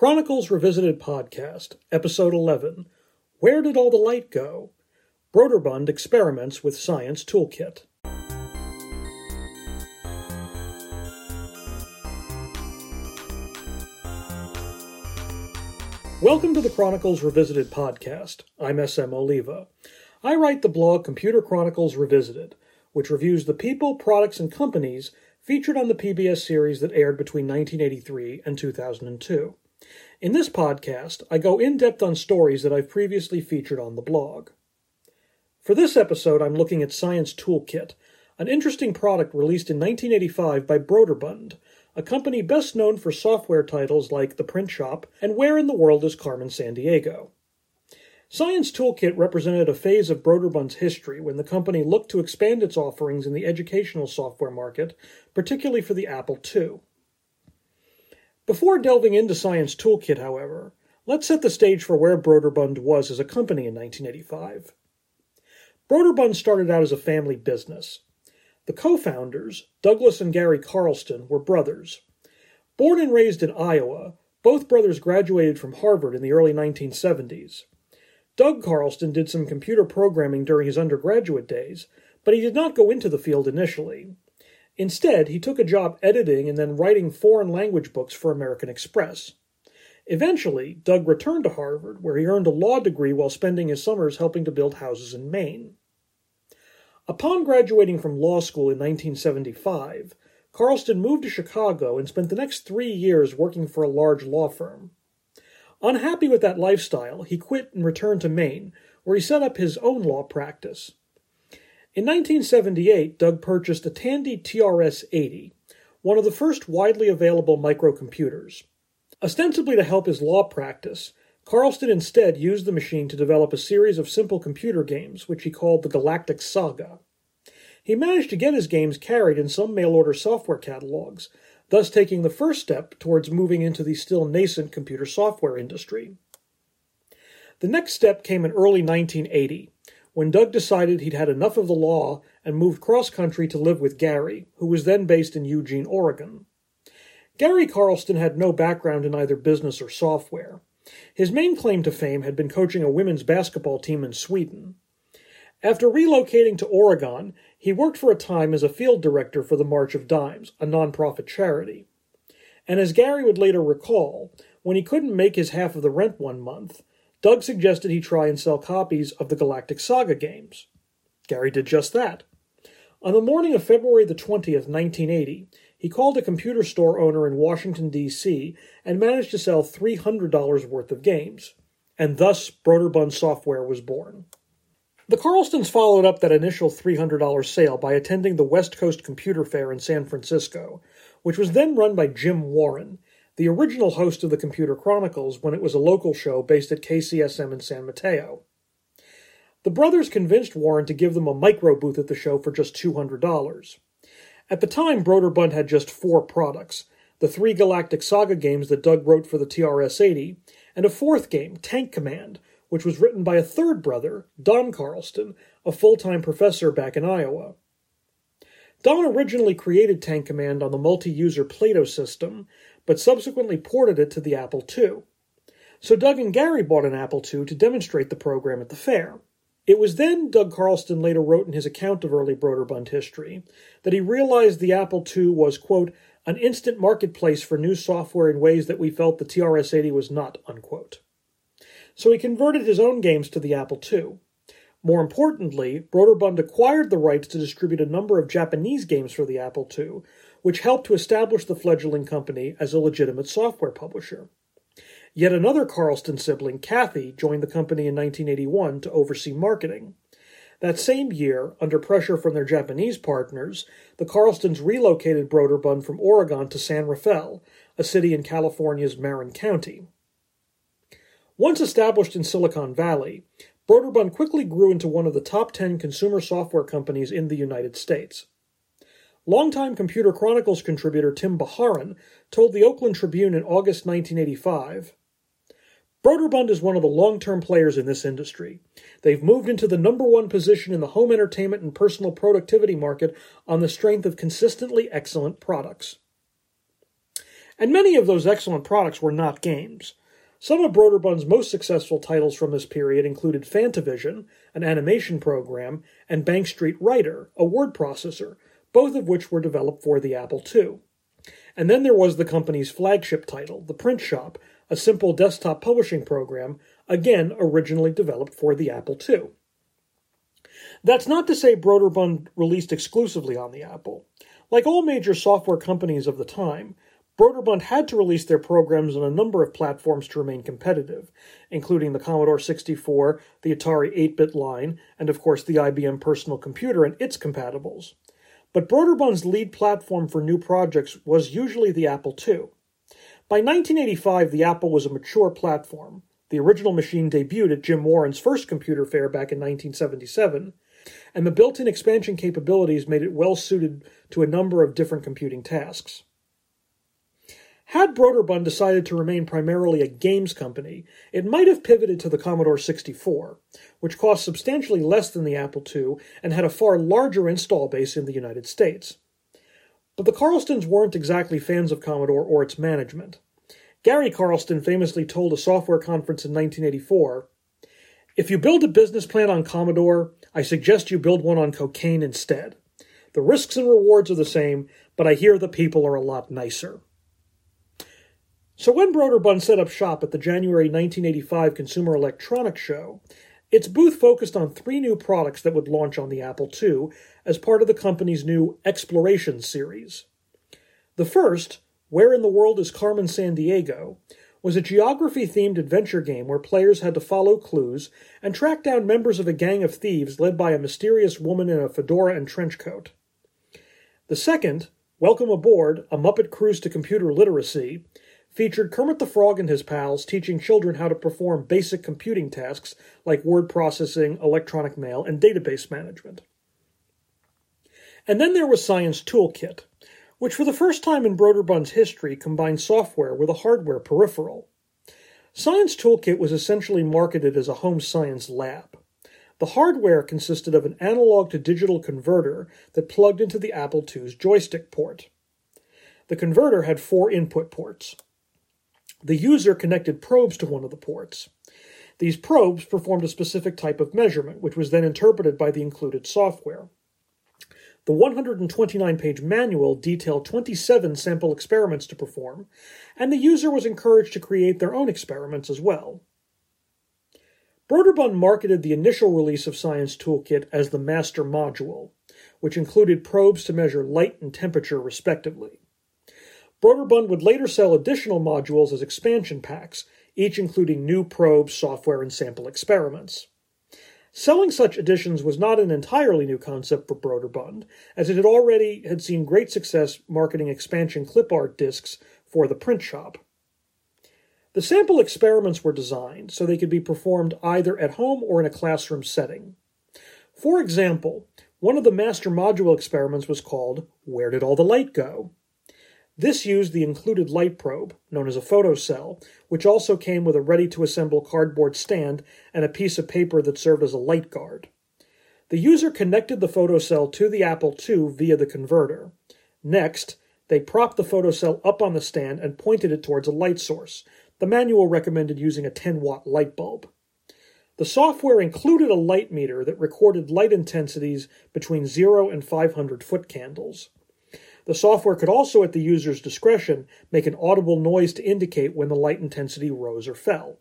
Chronicles Revisited Podcast, Episode 11 Where Did All the Light Go? Broderbund Experiments with Science Toolkit. Welcome to the Chronicles Revisited podcast. I'm SM Oliva. I write the blog Computer Chronicles Revisited, which reviews the people, products, and companies featured on the PBS series that aired between 1983 and 2002. In this podcast, I go in depth on stories that I've previously featured on the blog. For this episode, I'm looking at Science Toolkit, an interesting product released in 1985 by Broderbund, a company best known for software titles like The Print Shop and Where in the World is Carmen Sandiego. Science Toolkit represented a phase of Broderbund's history when the company looked to expand its offerings in the educational software market, particularly for the Apple II. Before delving into Science Toolkit, however, let's set the stage for where Broderbund was as a company in 1985. Broderbund started out as a family business. The co founders, Douglas and Gary Carlston, were brothers. Born and raised in Iowa, both brothers graduated from Harvard in the early 1970s. Doug Carlston did some computer programming during his undergraduate days, but he did not go into the field initially. Instead, he took a job editing and then writing foreign language books for American Express. Eventually, Doug returned to Harvard, where he earned a law degree while spending his summers helping to build houses in Maine. Upon graduating from law school in 1975, Carlston moved to Chicago and spent the next three years working for a large law firm. Unhappy with that lifestyle, he quit and returned to Maine, where he set up his own law practice. In 1978, Doug purchased a Tandy TRS 80, one of the first widely available microcomputers. Ostensibly to help his law practice, Carlston instead used the machine to develop a series of simple computer games, which he called the Galactic Saga. He managed to get his games carried in some mail order software catalogs, thus taking the first step towards moving into the still nascent computer software industry. The next step came in early 1980, when Doug decided he'd had enough of the law and moved cross country to live with Gary, who was then based in Eugene, Oregon. Gary Carlston had no background in either business or software. His main claim to fame had been coaching a women's basketball team in Sweden. After relocating to Oregon, he worked for a time as a field director for the March of Dimes, a nonprofit charity. And as Gary would later recall, when he couldn't make his half of the rent one month, Doug suggested he try and sell copies of the Galactic Saga games. Gary did just that. On the morning of February the 20th, 1980, he called a computer store owner in Washington, D.C., and managed to sell $300 worth of games. And thus, Broderbund Software was born. The Carlstons followed up that initial $300 sale by attending the West Coast Computer Fair in San Francisco, which was then run by Jim Warren, the original host of the Computer Chronicles when it was a local show based at KCSM in San Mateo. The brothers convinced Warren to give them a micro booth at the show for just $200. At the time, Broderbund had just four products the three Galactic Saga games that Doug wrote for the TRS 80, and a fourth game, Tank Command, which was written by a third brother, Don Carlston, a full time professor back in Iowa. Don originally created Tank Command on the multi user Plato system, but subsequently ported it to the Apple II. So Doug and Gary bought an Apple II to demonstrate the program at the fair. It was then, Doug Carlston later wrote in his account of early Broderbund history, that he realized the Apple II was, quote, an instant marketplace for new software in ways that we felt the TRS 80 was not, unquote so he converted his own games to the Apple II. More importantly, Broderbund acquired the rights to distribute a number of Japanese games for the Apple II, which helped to establish the fledgling company as a legitimate software publisher. Yet another Carlston sibling, Kathy, joined the company in 1981 to oversee marketing. That same year, under pressure from their Japanese partners, the Carlstons relocated Broderbund from Oregon to San Rafael, a city in California's Marin County. Once established in Silicon Valley, Broderbund quickly grew into one of the top 10 consumer software companies in the United States. Longtime Computer Chronicles contributor Tim Bajarin told the Oakland Tribune in August 1985 Broderbund is one of the long term players in this industry. They've moved into the number one position in the home entertainment and personal productivity market on the strength of consistently excellent products. And many of those excellent products were not games. Some of Broderbund's most successful titles from this period included Fantavision, an animation program, and Bank Street Writer, a word processor, both of which were developed for the Apple II. And then there was the company's flagship title, The Print Shop, a simple desktop publishing program, again originally developed for the Apple II. That's not to say Broderbund released exclusively on the Apple. Like all major software companies of the time, Broderbund had to release their programs on a number of platforms to remain competitive, including the Commodore 64, the Atari 8 bit line, and of course the IBM personal computer and its compatibles. But Broderbund's lead platform for new projects was usually the Apple II. By 1985, the Apple was a mature platform. The original machine debuted at Jim Warren's first computer fair back in 1977, and the built in expansion capabilities made it well suited to a number of different computing tasks. Had Broderbund decided to remain primarily a games company, it might have pivoted to the Commodore 64, which cost substantially less than the Apple II and had a far larger install base in the United States. But the Carlstons weren't exactly fans of Commodore or its management. Gary Carlston famously told a software conference in 1984 If you build a business plan on Commodore, I suggest you build one on cocaine instead. The risks and rewards are the same, but I hear the people are a lot nicer. So when Broderbund set up shop at the January 1985 Consumer Electronics Show, its booth focused on three new products that would launch on the Apple II as part of the company's new Exploration series. The first, Where in the World is Carmen Sandiego, was a geography themed adventure game where players had to follow clues and track down members of a gang of thieves led by a mysterious woman in a fedora and trench coat. The second, Welcome Aboard, a Muppet Cruise to Computer Literacy, featured Kermit the Frog and his pals teaching children how to perform basic computing tasks like word processing, electronic mail, and database management. And then there was Science Toolkit, which for the first time in Broderbund's history combined software with a hardware peripheral. Science Toolkit was essentially marketed as a home science lab. The hardware consisted of an analog to digital converter that plugged into the Apple II's joystick port. The converter had four input ports the user connected probes to one of the ports. These probes performed a specific type of measurement, which was then interpreted by the included software. The 129 page manual detailed 27 sample experiments to perform, and the user was encouraged to create their own experiments as well. Broderbund marketed the initial release of Science Toolkit as the Master Module, which included probes to measure light and temperature respectively. Broderbund would later sell additional modules as expansion packs, each including new probes, software, and sample experiments. Selling such editions was not an entirely new concept for Broderbund, as it had already had seen great success marketing expansion clip art discs for the print shop. The sample experiments were designed so they could be performed either at home or in a classroom setting. For example, one of the master module experiments was called Where Did All the Light Go? This used the included light probe, known as a photocell, which also came with a ready to assemble cardboard stand and a piece of paper that served as a light guard. The user connected the photocell to the Apple II via the converter. Next, they propped the photocell up on the stand and pointed it towards a light source. The manual recommended using a 10 watt light bulb. The software included a light meter that recorded light intensities between 0 and 500 foot candles. The software could also, at the user's discretion, make an audible noise to indicate when the light intensity rose or fell.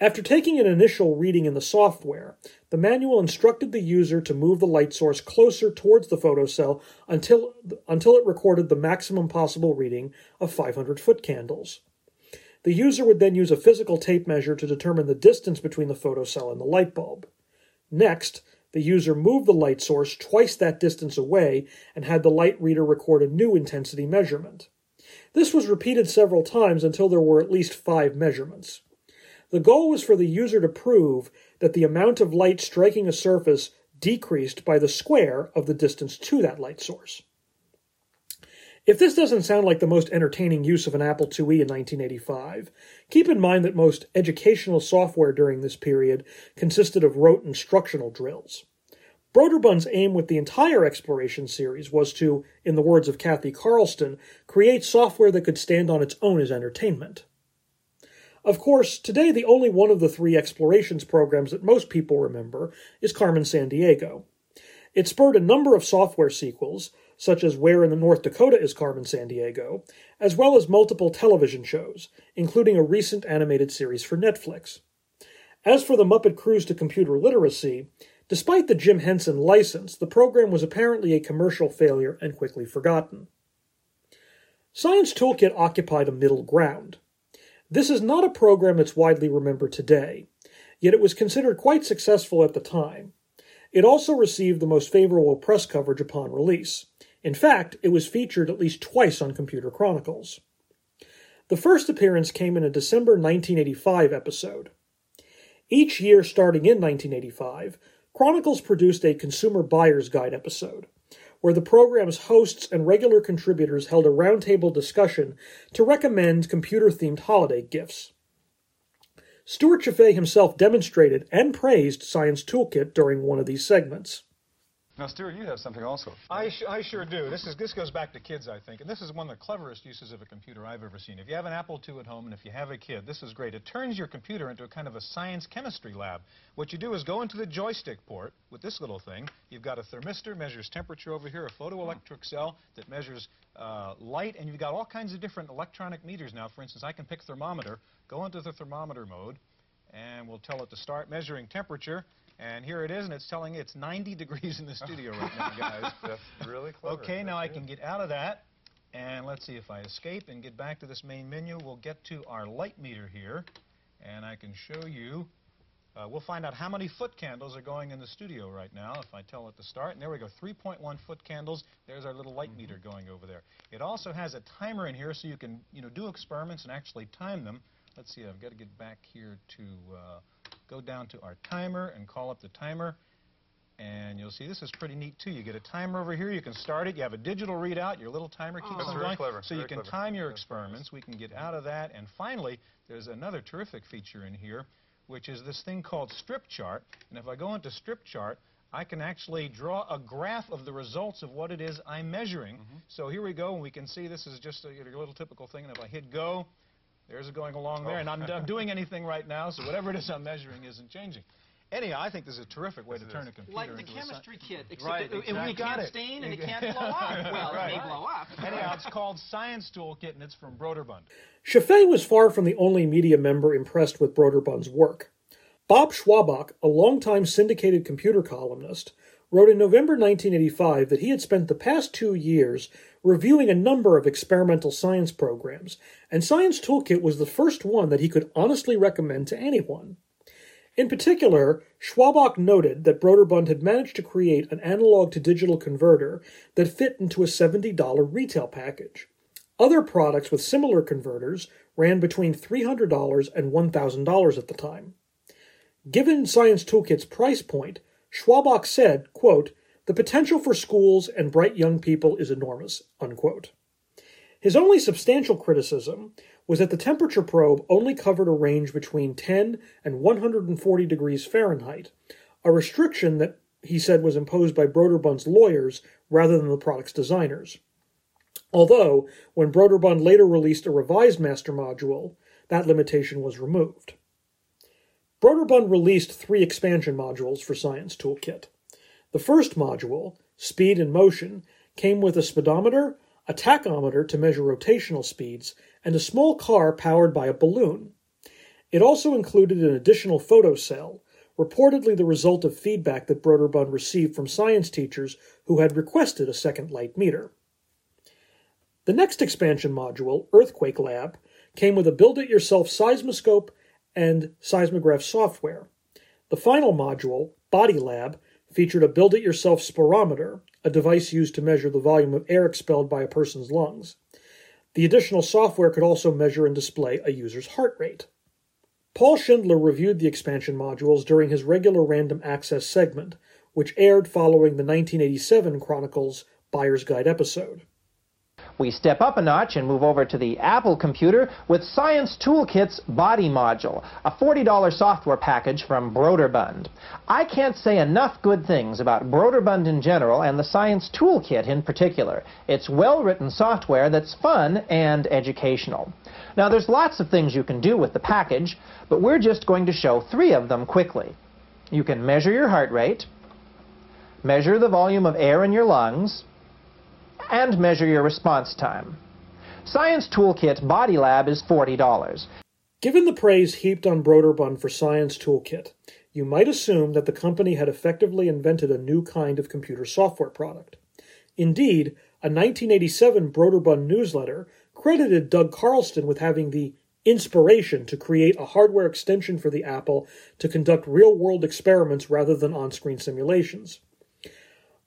After taking an initial reading in the software, the manual instructed the user to move the light source closer towards the photocell until, until it recorded the maximum possible reading of 500 foot candles. The user would then use a physical tape measure to determine the distance between the photocell and the light bulb. Next, the user moved the light source twice that distance away and had the light reader record a new intensity measurement. This was repeated several times until there were at least five measurements. The goal was for the user to prove that the amount of light striking a surface decreased by the square of the distance to that light source. If this doesn't sound like the most entertaining use of an Apple IIe in 1985, keep in mind that most educational software during this period consisted of rote instructional drills. Broderbund's aim with the entire exploration series was to, in the words of Kathy Carlston, create software that could stand on its own as entertainment. Of course, today the only one of the three explorations programs that most people remember is Carmen Sandiego. It spurred a number of software sequels, such as Where in the North Dakota is Carmen Sandiego, as well as multiple television shows, including a recent animated series for Netflix. As for the Muppet Cruise to Computer Literacy, despite the Jim Henson license, the program was apparently a commercial failure and quickly forgotten. Science Toolkit occupied a middle ground. This is not a program that's widely remembered today, yet it was considered quite successful at the time. It also received the most favorable press coverage upon release. In fact, it was featured at least twice on Computer Chronicles. The first appearance came in a December 1985 episode. Each year starting in 1985, Chronicles produced a Consumer Buyer's Guide episode, where the program's hosts and regular contributors held a roundtable discussion to recommend computer themed holiday gifts. Stewart Cheifet himself demonstrated and praised Science Toolkit during one of these segments. Now, Stewart, you have something also. I, I sure do. This is this goes back to kids, I think, and this is one of the cleverest uses of a computer I've ever seen. If you have an Apple II at home, and if you have a kid, this is great. It turns your computer into a kind of a science chemistry lab. What you do is go into the joystick port with this little thing. You've got a thermistor, measures temperature over here, a photoelectric cell that measures uh, light, and you've got all kinds of different electronic meters now. For instance, I can pick thermometer, go into the thermometer mode, we'll tell it to start measuring temperature. And here it is, and it's telling it's 90 degrees in the studio right now, guys. That's really clever. Okay, now I can get out of that. And let's see if I escape and get back to this main menu. We'll get to our light meter here, and I can show you. Uh, we'll find out how many foot candles are going in the studio right now if I tell it to start. And there we go, 3.1 foot candles. There's our little light meter going over there. It also has a timer in here so you can you know, do experiments and actually time them. Let's see, I've got to get back here to uh, go down to our timer and call up the timer. And you'll see this is pretty neat too. You get a timer over here. You can start it. You have a digital readout. Your little timer keeps That's on going. clever, So you can clever. time your experiments. We can get out of that. And finally, there's another terrific feature in here, which is this thing called strip chart. And if I go into strip chart, I can actually draw a graph of the results of what it is I'm measuring. Mm-hmm. So here we go, and we can see this is just a, a little typical thing. And if I hit go, there's it going along there. And I'm not doing anything right now, so whatever it is I'm measuring isn't changing. Anyhow, I think this is a terrific way Yes, to turn a computer Like the into a sci- chemistry kit, except Right, that it, exactly. it can't it. stain and it can't blow up. Well, it may blow up. Anyhow, it's called Science Toolkit, and it's from Broderbund. Cheifet was far from the only media member impressed with Broderbund's work. Bob Schwabach, a longtime syndicated computer columnist, wrote in November 1985 that he had spent the past two years reviewing a number of experimental science programs, and Science Toolkit was the first one that he could honestly recommend to anyone. In particular, Schwabach noted that Broderbund had managed to create an analog to digital converter that fit into a $70 retail package. Other products with similar converters ran between $300 and $1,000 at the time. Given Science Toolkit's price point, Schwabach said, quote, the potential for schools and bright young people is enormous, unquote. His only substantial criticism was that the temperature probe only covered a range between 10 and 140 degrees Fahrenheit, a restriction that he said was imposed by Broderbund's lawyers rather than the product's designers. Although, when Broderbund later released a revised master module, that limitation was removed. Broderbund released three expansion modules for Science Toolkit. The first module, Speed and Motion, came with a speedometer, a tachometer to measure rotational speeds, and a small car powered by a balloon. It also included an additional photocell, reportedly the result of feedback that Broderbund received from science teachers who had requested a second light meter. The next expansion module, Earthquake Lab, came with a build it yourself seismoscope and seismograph software. The final module, Body Lab, featured a build it yourself spirometer, a device used to measure the volume of air expelled by a person's lungs. The additional software could also measure and display a user's heart rate. Paul Schindler reviewed the expansion modules during his regular random access segment, which aired following the 1987 Chronicles Buyer's Guide episode. We step up a notch and move over to the Apple computer with Science Toolkit's Body Module, a $40 software package from Broderbund. I can't say enough good things about Broderbund in general and the Science Toolkit in particular. It's well-written software that's fun and educational. Now, there's lots of things you can do with the package, but we're just going to show three of them quickly. You can measure your heart rate, measure the volume of air in your lungs, and measure your response time. Science Toolkit Body Lab is $40. Given the praise heaped on Broderbund for Science Toolkit, you might assume that the company had effectively invented a new kind of computer software product. Indeed, a 1987 Broderbund newsletter credited Doug Carlston with having the inspiration to create a hardware extension for the Apple to conduct real world experiments rather than on screen simulations.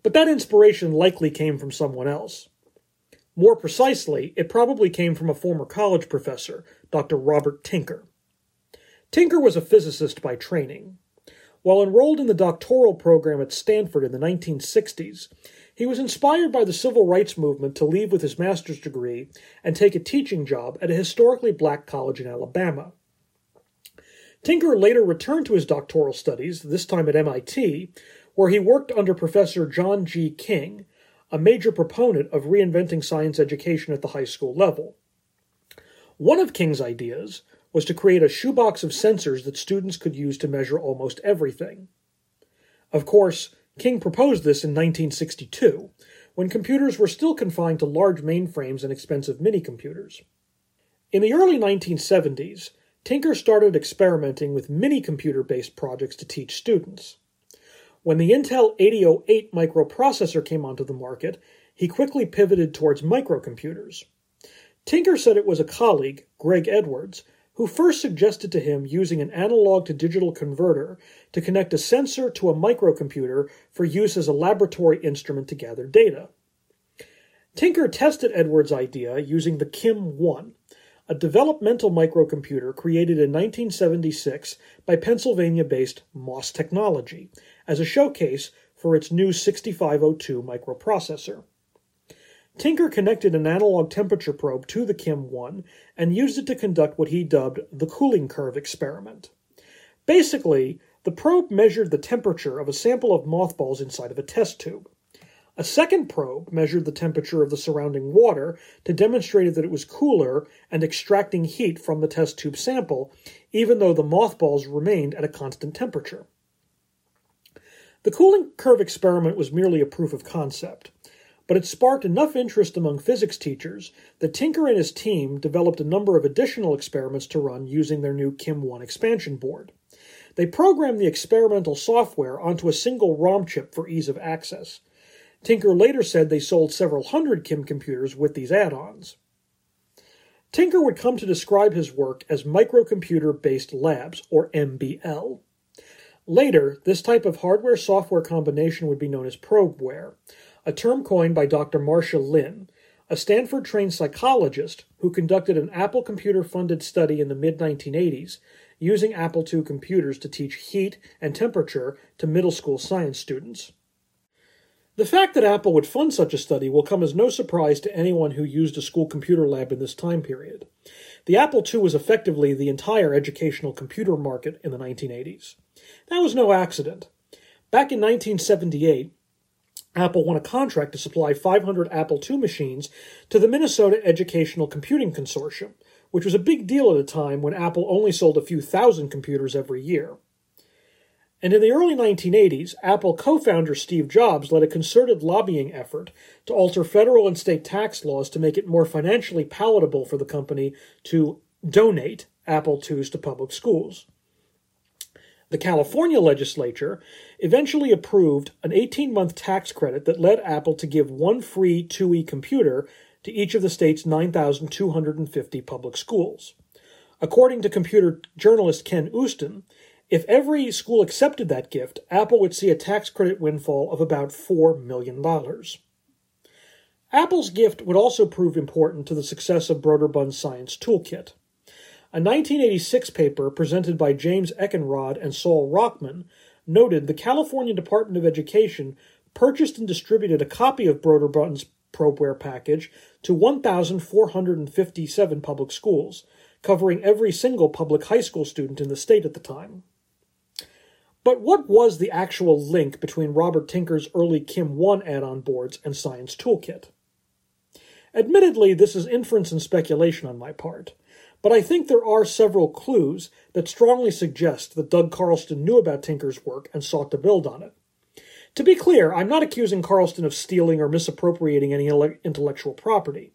But that inspiration likely came from someone else. More precisely, it probably came from a former college professor, Dr. Robert Tinker. Tinker was a physicist by training. While enrolled in the doctoral program at Stanford in the 1960s, he was inspired by the civil rights movement to leave with his master's degree and take a teaching job at a historically black college in Alabama. Tinker later returned to his doctoral studies, this time at MIT, where he worked under Professor John G. King, a major proponent of reinventing science education at the high school level. One of King's ideas was to create a shoebox of sensors that students could use to measure almost everything. Of course, King proposed this in 1962, when computers were still confined to large mainframes and expensive mini-computers. In the early 1970s, Tinker started experimenting with mini-computer based projects to teach students. When the Intel 8008 microprocessor came onto the market, he quickly pivoted towards microcomputers. Tinker said it was a colleague, Greg Edwards, who first suggested to him using an analog to digital converter to connect a sensor to a microcomputer for use as a laboratory instrument to gather data. Tinker tested Edwards' idea using the KIM 1, a developmental microcomputer created in 1976 by Pennsylvania based MOS Technology as a showcase for its new 6502 microprocessor. Tinker connected an analog temperature probe to the KIM 1 and used it to conduct what he dubbed the cooling curve experiment. Basically, the probe measured the temperature of a sample of mothballs inside of a test tube. A second probe measured the temperature of the surrounding water to demonstrate that it was cooler and extracting heat from the test tube sample, even though the mothballs remained at a constant temperature. The cooling curve experiment was merely a proof of concept but it sparked enough interest among physics teachers that Tinker and his team developed a number of additional experiments to run using their new KIM 1 expansion board. They programmed the experimental software onto a single ROM chip for ease of access. Tinker later said they sold several hundred KIM computers with these add ons. Tinker would come to describe his work as microcomputer based labs, or MBL. Later, this type of hardware software combination would be known as probeware a term coined by Dr. Marcia Linn, a Stanford trained psychologist who conducted an Apple computer funded study in the mid 1980s using Apple II computers to teach heat and temperature to middle school science students. The fact that Apple would fund such a study will come as no surprise to anyone who used a school computer lab in this time period. The Apple II was effectively the entire educational computer market in the 1980s. That was no accident. Back in 1978, Apple won a contract to supply 500 Apple II machines to the Minnesota Educational Computing Consortium, which was a big deal at a time when Apple only sold a few thousand computers every year. And in the early 1980s, Apple co founder Steve Jobs led a concerted lobbying effort to alter federal and state tax laws to make it more financially palatable for the company to donate Apple IIs to public schools. The California legislature eventually approved an 18 month tax credit that led Apple to give one free IIe computer to each of the state's 9,250 public schools. According to computer journalist Ken Uston, if every school accepted that gift, Apple would see a tax credit windfall of about $4 million. Apple's gift would also prove important to the success of Broderbund's Science Toolkit. A 1986 paper presented by James Eckenrod and Saul Rockman noted the California Department of Education purchased and distributed a copy of Broderbund's probeware package to 1,457 public schools, covering every single public high school student in the state at the time. But what was the actual link between Robert Tinker's early KIM 1 add on boards and Science Toolkit? Admittedly, this is inference and speculation on my part, but I think there are several clues that strongly suggest that Doug Carlston knew about Tinker's work and sought to build on it. To be clear, I'm not accusing Carlston of stealing or misappropriating any intellectual property.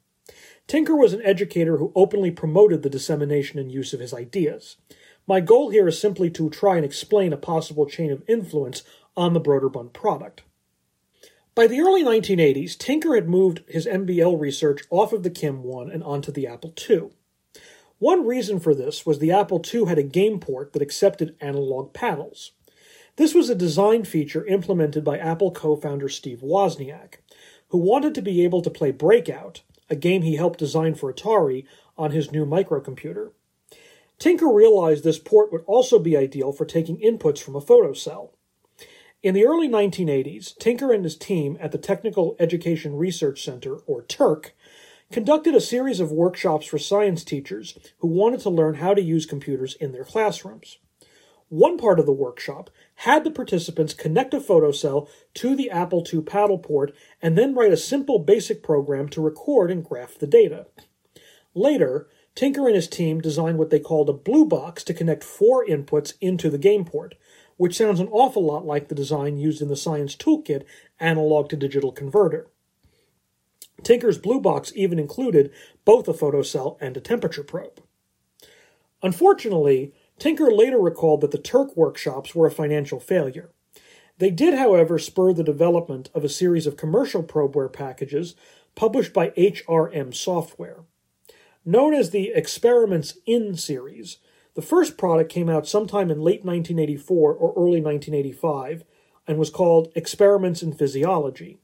Tinker was an educator who openly promoted the dissemination and use of his ideas. My goal here is simply to try and explain a possible chain of influence on the Broderbund product. By the early 1980s, Tinker had moved his MBL research off of the KIM 1 and onto the Apple II. One reason for this was the Apple II had a game port that accepted analog paddles. This was a design feature implemented by Apple co founder Steve Wozniak, who wanted to be able to play Breakout, a game he helped design for Atari, on his new microcomputer. Tinker realized this port would also be ideal for taking inputs from a photocell. In the early 1980s, Tinker and his team at the Technical Education Research Center, or TERC, conducted a series of workshops for science teachers who wanted to learn how to use computers in their classrooms. One part of the workshop had the participants connect a photocell to the Apple II paddle port and then write a simple basic program to record and graph the data. Later, Tinker and his team designed what they called a blue box to connect four inputs into the game port, which sounds an awful lot like the design used in the Science Toolkit analog to digital converter. Tinker's blue box even included both a photocell and a temperature probe. Unfortunately, Tinker later recalled that the TERC workshops were a financial failure. They did, however, spur the development of a series of commercial probeware packages published by HRM Software. Known as the Experiments In series, the first product came out sometime in late 1984 or early 1985 and was called Experiments in Physiology.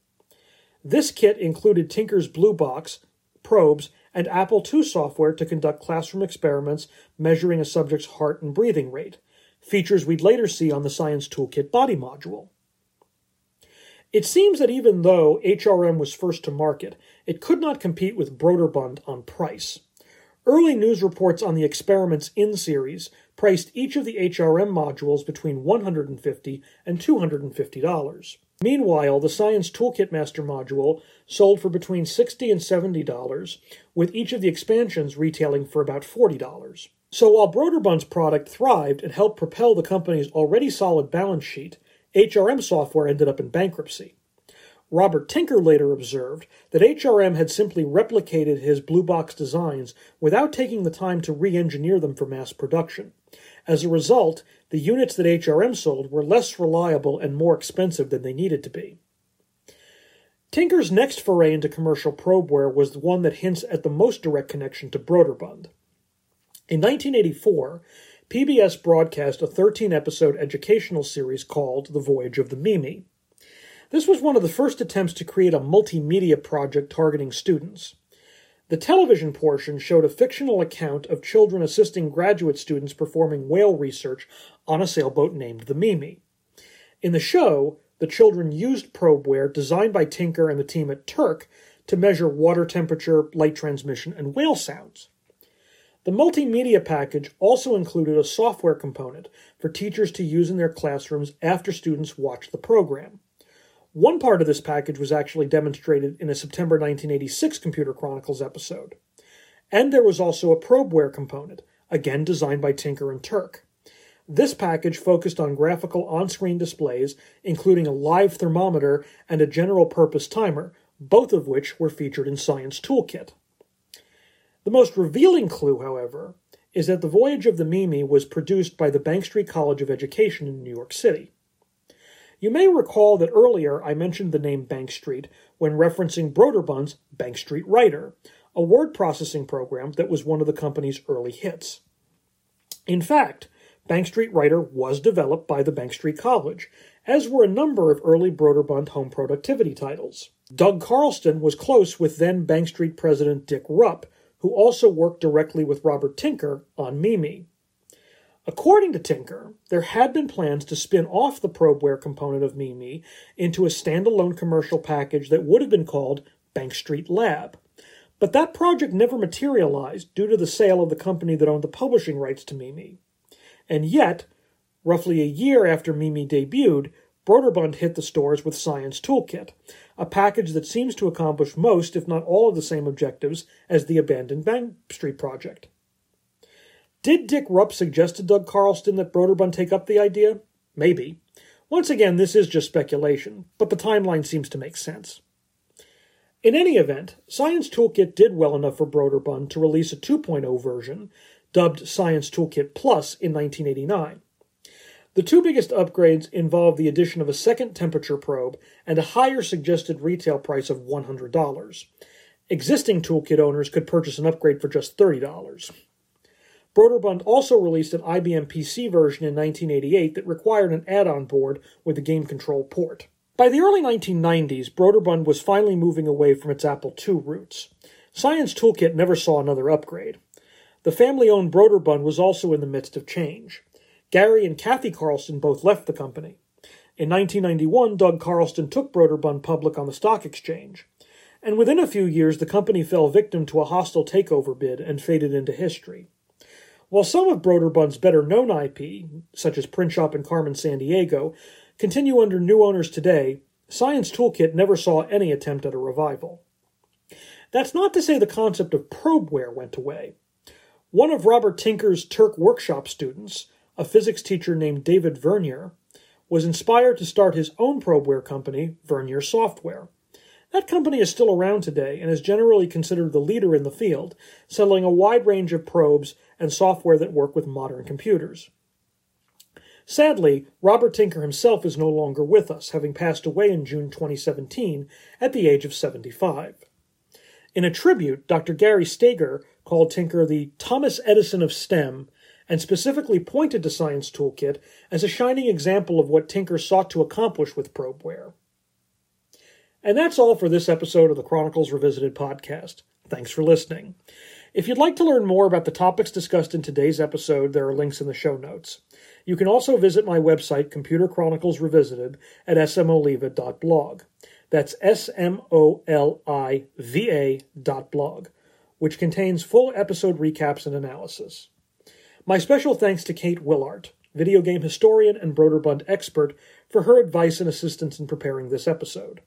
This kit included Tinker's Blue Box, probes, and Apple II software to conduct classroom experiments measuring a subject's heart and breathing rate, features we'd later see on the Science Toolkit body module. It seems that even though HRM was first to market, it could not compete with Broderbund on price. Early news reports on the Experiments In series priced each of the HRM modules between 150 and $250. Meanwhile, the Science Toolkit Master module sold for between 60 and $70, with each of the expansions retailing for about $40. So while Broderbund's product thrived and helped propel the company's already solid balance sheet, HRM software ended up in bankruptcy. Robert Tinker later observed that HRM had simply replicated his blue box designs without taking the time to re engineer them for mass production. As a result, the units that HRM sold were less reliable and more expensive than they needed to be. Tinker's next foray into commercial probeware was the one that hints at the most direct connection to Broderbund. In 1984, PBS broadcast a 13 episode educational series called The Voyage of the Mimi. This was one of the first attempts to create a multimedia project targeting students. The television portion showed a fictional account of children assisting graduate students performing whale research on a sailboat named the Mimi. In the show, the children used probeware designed by Tinker and the team at TERC to measure water temperature, light transmission, and whale sounds. The multimedia package also included a software component for teachers to use in their classrooms after students watched the program. One part of this package was actually demonstrated in a September 1986 Computer Chronicles episode. And there was also a probeware component, again designed by Tinker and TERC. This package focused on graphical on screen displays, including a live thermometer and a general purpose timer, both of which were featured in Science Toolkit. The most revealing clue, however, is that the Voyage of the Mimi was produced by the Bank Street College of Education in New York City. You may recall that earlier I mentioned the name Bank Street when referencing Broderbund's Bank Street Writer, a word processing program that was one of the company's early hits. In fact, Bank Street Writer was developed by the Bank Street College, as were a number of early Broderbund home productivity titles. Doug Carlston was close with then Bank Street president Dick Ruopp, who also worked directly with Robert Tinker on Mimi. According to Tinker, there had been plans to spin off the probeware component of Mimi into a standalone commercial package that would have been called Bank Street Lab. But that project never materialized due to the sale of the company that owned the publishing rights to Mimi. And yet, roughly a year after Mimi debuted, Broderbund hit the stores with Science Toolkit, a package that seems to accomplish most, if not all, of the same objectives as the abandoned Bank Street project. Did Dick Ruopp suggest to Doug Carlston that Broderbund take up the idea? Maybe. Once again, this is just speculation, but the timeline seems to make sense. In any event, Science Toolkit did well enough for Broderbund to release a 2.0 version, dubbed Science Toolkit Plus, in 1989. The two biggest upgrades involved the addition of a second temperature probe and a higher suggested retail price of $100. Existing toolkit owners could purchase an upgrade for just $30. Broderbund also released an IBM PC version in 1988 that required an add on board with a game control port. By the early 1990s, Broderbund was finally moving away from its Apple II roots. Science Toolkit never saw another upgrade. The family owned Broderbund was also in the midst of change. Gary and Kathy Carlston both left the company. In 1991, Doug Carlston took Broderbund public on the stock exchange. And within a few years, the company fell victim to a hostile takeover bid and faded into history. While some of Broderbund's better known IP, such as Print Shop and Carmen Sandiego, continue under new owners today, Science Toolkit never saw any attempt at a revival. That's not to say the concept of probeware went away. One of Robert Tinker's TERC workshop students, a physics teacher named David Vernier, was inspired to start his own probeware company, Vernier Software. That company is still around today and is generally considered the leader in the field, selling a wide range of probes and software that work with modern computers. Sadly, Robert Tinker himself is no longer with us, having passed away in June 2017 at the age of 75. In a tribute, Dr. Gary Stager called Tinker the Thomas Edison of STEM and specifically pointed to Science Toolkit as a shining example of what Tinker sought to accomplish with probeware. And that's all for this episode of the Chronicles Revisited podcast. Thanks for listening. If you'd like to learn more about the topics discussed in today's episode, there are links in the show notes. You can also visit my website, Computer Chronicles Revisited, at smoliva.blog. That's S M O L I V A dot blog, which contains full episode recaps and analysis. My special thanks to Kate Willaert, video game historian and Broderbund expert, for her advice and assistance in preparing this episode.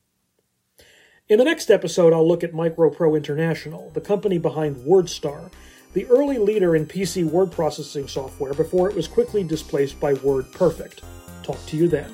In the next episode, I'll look at MicroPro International, the company behind WordStar, the early leader in PC word processing software before it was quickly displaced by WordPerfect. Talk to you then.